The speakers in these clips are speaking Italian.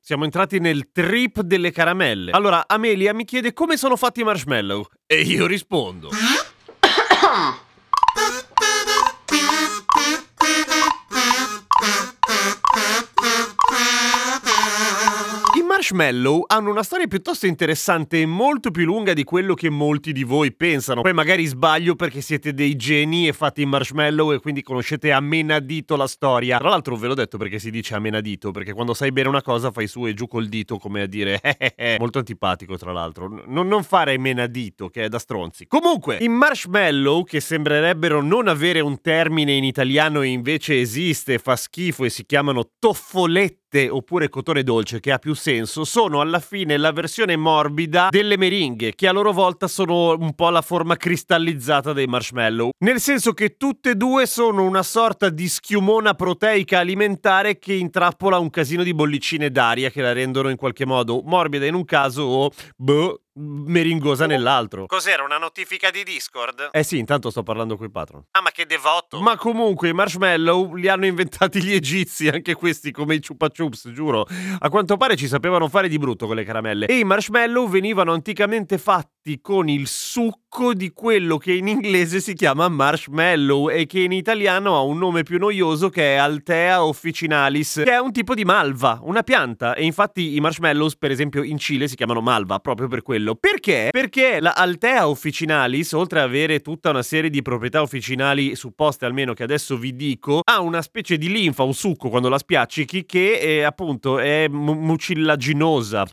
siamo entrati nel trip delle caramelle. Allora, Amelia mi chiede come sono fatti i marshmallow e io rispondo. marshmallow hanno una storia piuttosto interessante e molto più lunga di quello che molti di voi pensano. Poi magari sbaglio perché siete dei geni e fate i marshmallow e quindi conoscete a menadito la storia. Tra l'altro ve l'ho detto perché si dice a menadito, perché quando sai bene una cosa fai su e giù col dito come a dire eh, eh, eh. molto antipatico tra l'altro. N- non fare menadito che è da stronzi. Comunque, i marshmallow che sembrerebbero non avere un termine in italiano e invece esiste, fa schifo e si chiamano toffolette oppure cotone dolce che ha più senso sono alla fine la versione morbida delle meringhe che a loro volta sono un po' la forma cristallizzata dei marshmallow. Nel senso che tutte e due sono una sorta di schiumona proteica alimentare che intrappola un casino di bollicine d'aria che la rendono in qualche modo morbida in un caso o boh meringosa nell'altro. Cos'era una notifica di Discord? Eh sì, intanto sto parlando coi patron. Ah, ma che devoto! Ma comunque i marshmallow li hanno inventati gli egizi, anche questi come i chupa chups, giuro. A quanto pare ci sapevano fare di brutto con le caramelle. E i marshmallow venivano anticamente fatti con il succo di quello che in inglese si chiama marshmallow e che in italiano ha un nome più noioso che è Altea officinalis, che è un tipo di malva, una pianta. E infatti i marshmallows, per esempio, in Cile si chiamano malva proprio per quello. Perché? Perché la Altea officinalis, oltre ad avere tutta una serie di proprietà officinali supposte almeno che adesso vi dico, ha una specie di linfa, un succo quando la spiaccichi che è, appunto è mu- mucillaginosa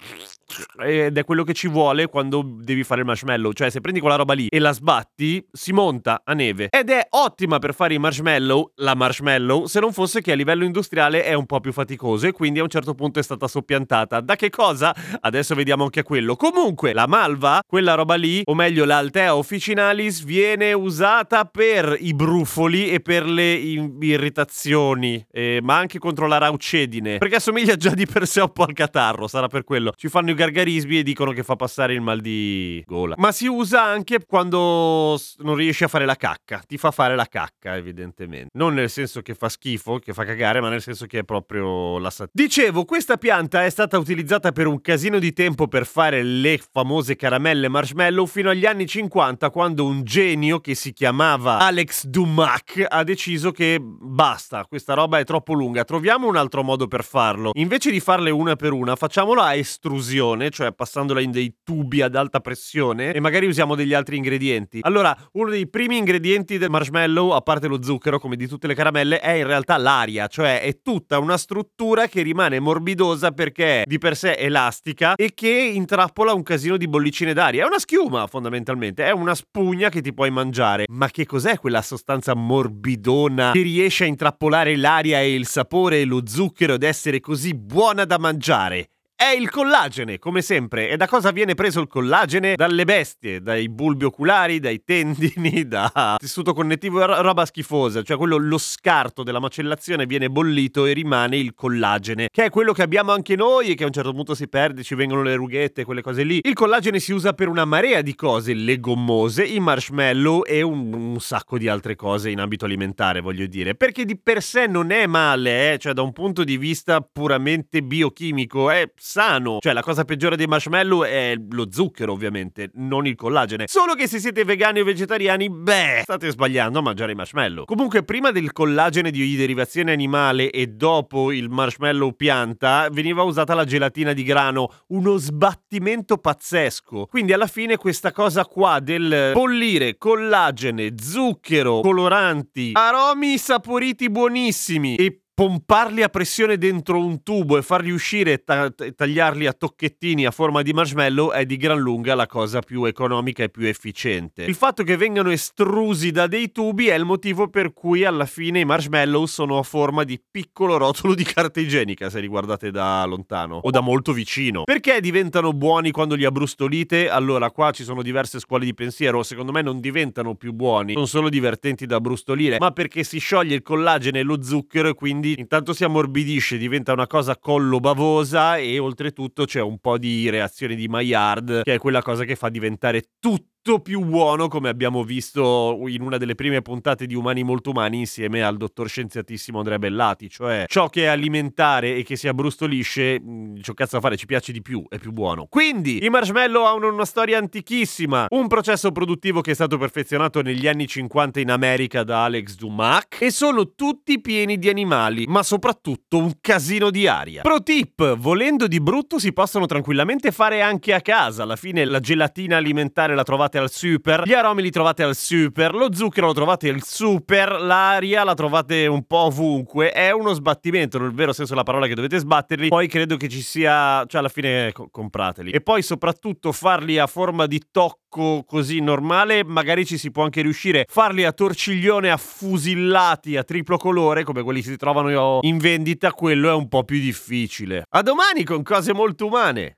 ed è quello che ci vuole quando devi fare il marshmallow. Cioè, se prendi quella roba lì e la sbatti, si monta a neve. Ed è ottima per fare i marshmallow, la marshmallow, se non fosse che a livello industriale è un po' più faticoso e quindi a un certo punto è stata soppiantata. Da che cosa? Adesso vediamo anche quello. Comunque, la malva, quella roba lì, o meglio l'Altea officinalis, viene usata per i brufoli e per le irritazioni, eh, ma anche contro la raucedine. Perché assomiglia già di per sé un po' al catarro, sarà per quello. Ci fanno i gargarismi e dicono che fa passare il mal di gola. Ma si usa anche quando non riesci a fare la cacca. Ti fa fare la cacca, evidentemente. Non nel senso che fa schifo, che fa cagare, ma nel senso che è proprio la sat- Dicevo, questa pianta è stata utilizzata per un casino di tempo per fare le famose caramelle marshmallow fino agli anni 50, quando un genio che si chiamava Alex Dumac ha deciso che basta, questa roba è troppo lunga, troviamo un altro modo per farlo. Invece di farle una per una, facciamola a estrusione, cioè passandola in dei tubi ad alta pressione e magari usiamo degli altri ingredienti. Allora, uno dei primi ingredienti del marshmallow, a parte lo zucchero, come di tutte le caramelle, è in realtà l'aria, cioè è tutta una struttura che rimane morbidosa perché è di per sé elastica e che intrappola un casino di bollicine d'aria. È una schiuma, fondamentalmente, è una spugna che ti puoi mangiare. Ma che cos'è quella sostanza morbidona che riesce a intrappolare l'aria e il sapore e lo zucchero ed essere così buona da mangiare? È il collagene, come sempre. E da cosa viene preso il collagene? Dalle bestie, dai bulbi oculari, dai tendini, da tessuto connettivo, ro- roba schifosa. Cioè quello, lo scarto della macellazione viene bollito e rimane il collagene, che è quello che abbiamo anche noi e che a un certo punto si perde, ci vengono le rughette, quelle cose lì. Il collagene si usa per una marea di cose, le gommose, i marshmallow e un, un sacco di altre cose in ambito alimentare, voglio dire. Perché di per sé non è male, eh? cioè da un punto di vista puramente biochimico, è sano. Cioè, la cosa peggiore dei marshmallow è lo zucchero, ovviamente, non il collagene. Solo che se siete vegani o vegetariani, beh, state sbagliando a mangiare i marshmallow. Comunque, prima del collagene di derivazione animale e dopo il marshmallow pianta, veniva usata la gelatina di grano, uno sbattimento pazzesco. Quindi, alla fine, questa cosa qua del bollire collagene, zucchero, coloranti, aromi saporiti buonissimi e pomparli a pressione dentro un tubo e farli uscire e ta- tagliarli a tocchettini a forma di marshmallow è di gran lunga la cosa più economica e più efficiente. Il fatto che vengano estrusi da dei tubi è il motivo per cui alla fine i marshmallow sono a forma di piccolo rotolo di carta igienica se li guardate da lontano o da molto vicino. Perché diventano buoni quando li abbrustolite? Allora qua ci sono diverse scuole di pensiero, secondo me non diventano più buoni, sono solo divertenti da brustolire, ma perché si scioglie il collagene e lo zucchero e quindi intanto si ammorbidisce, diventa una cosa collo bavosa e oltretutto c'è un po' di reazione di Maillard, che è quella cosa che fa diventare tutto più buono, come abbiamo visto in una delle prime puntate di Umani Molto Umani insieme al dottor scienziatissimo Andrea Bellati, cioè ciò che è alimentare e che si abbrustolisce, ciò cazzo da fare, ci piace di più, è più buono. Quindi, i marshmallow hanno una storia antichissima, un processo produttivo che è stato perfezionato negli anni 50 in America da Alex Dumac e sono tutti pieni di animali, ma soprattutto un casino di aria. Pro tip, volendo di brutto si possono tranquillamente fare anche a casa, alla fine la gelatina alimentare la trovate al super, gli aromi li trovate al super, lo zucchero lo trovate al super, l'aria la trovate un po' ovunque. È uno sbattimento, nel vero senso della parola che dovete sbatterli. Poi credo che ci sia, cioè alla fine co- comprateli. E poi soprattutto farli a forma di tocco così normale, magari ci si può anche riuscire. Farli a torciglione affusillati a triplo colore, come quelli che si trovano in vendita, quello è un po' più difficile. A domani con cose molto umane.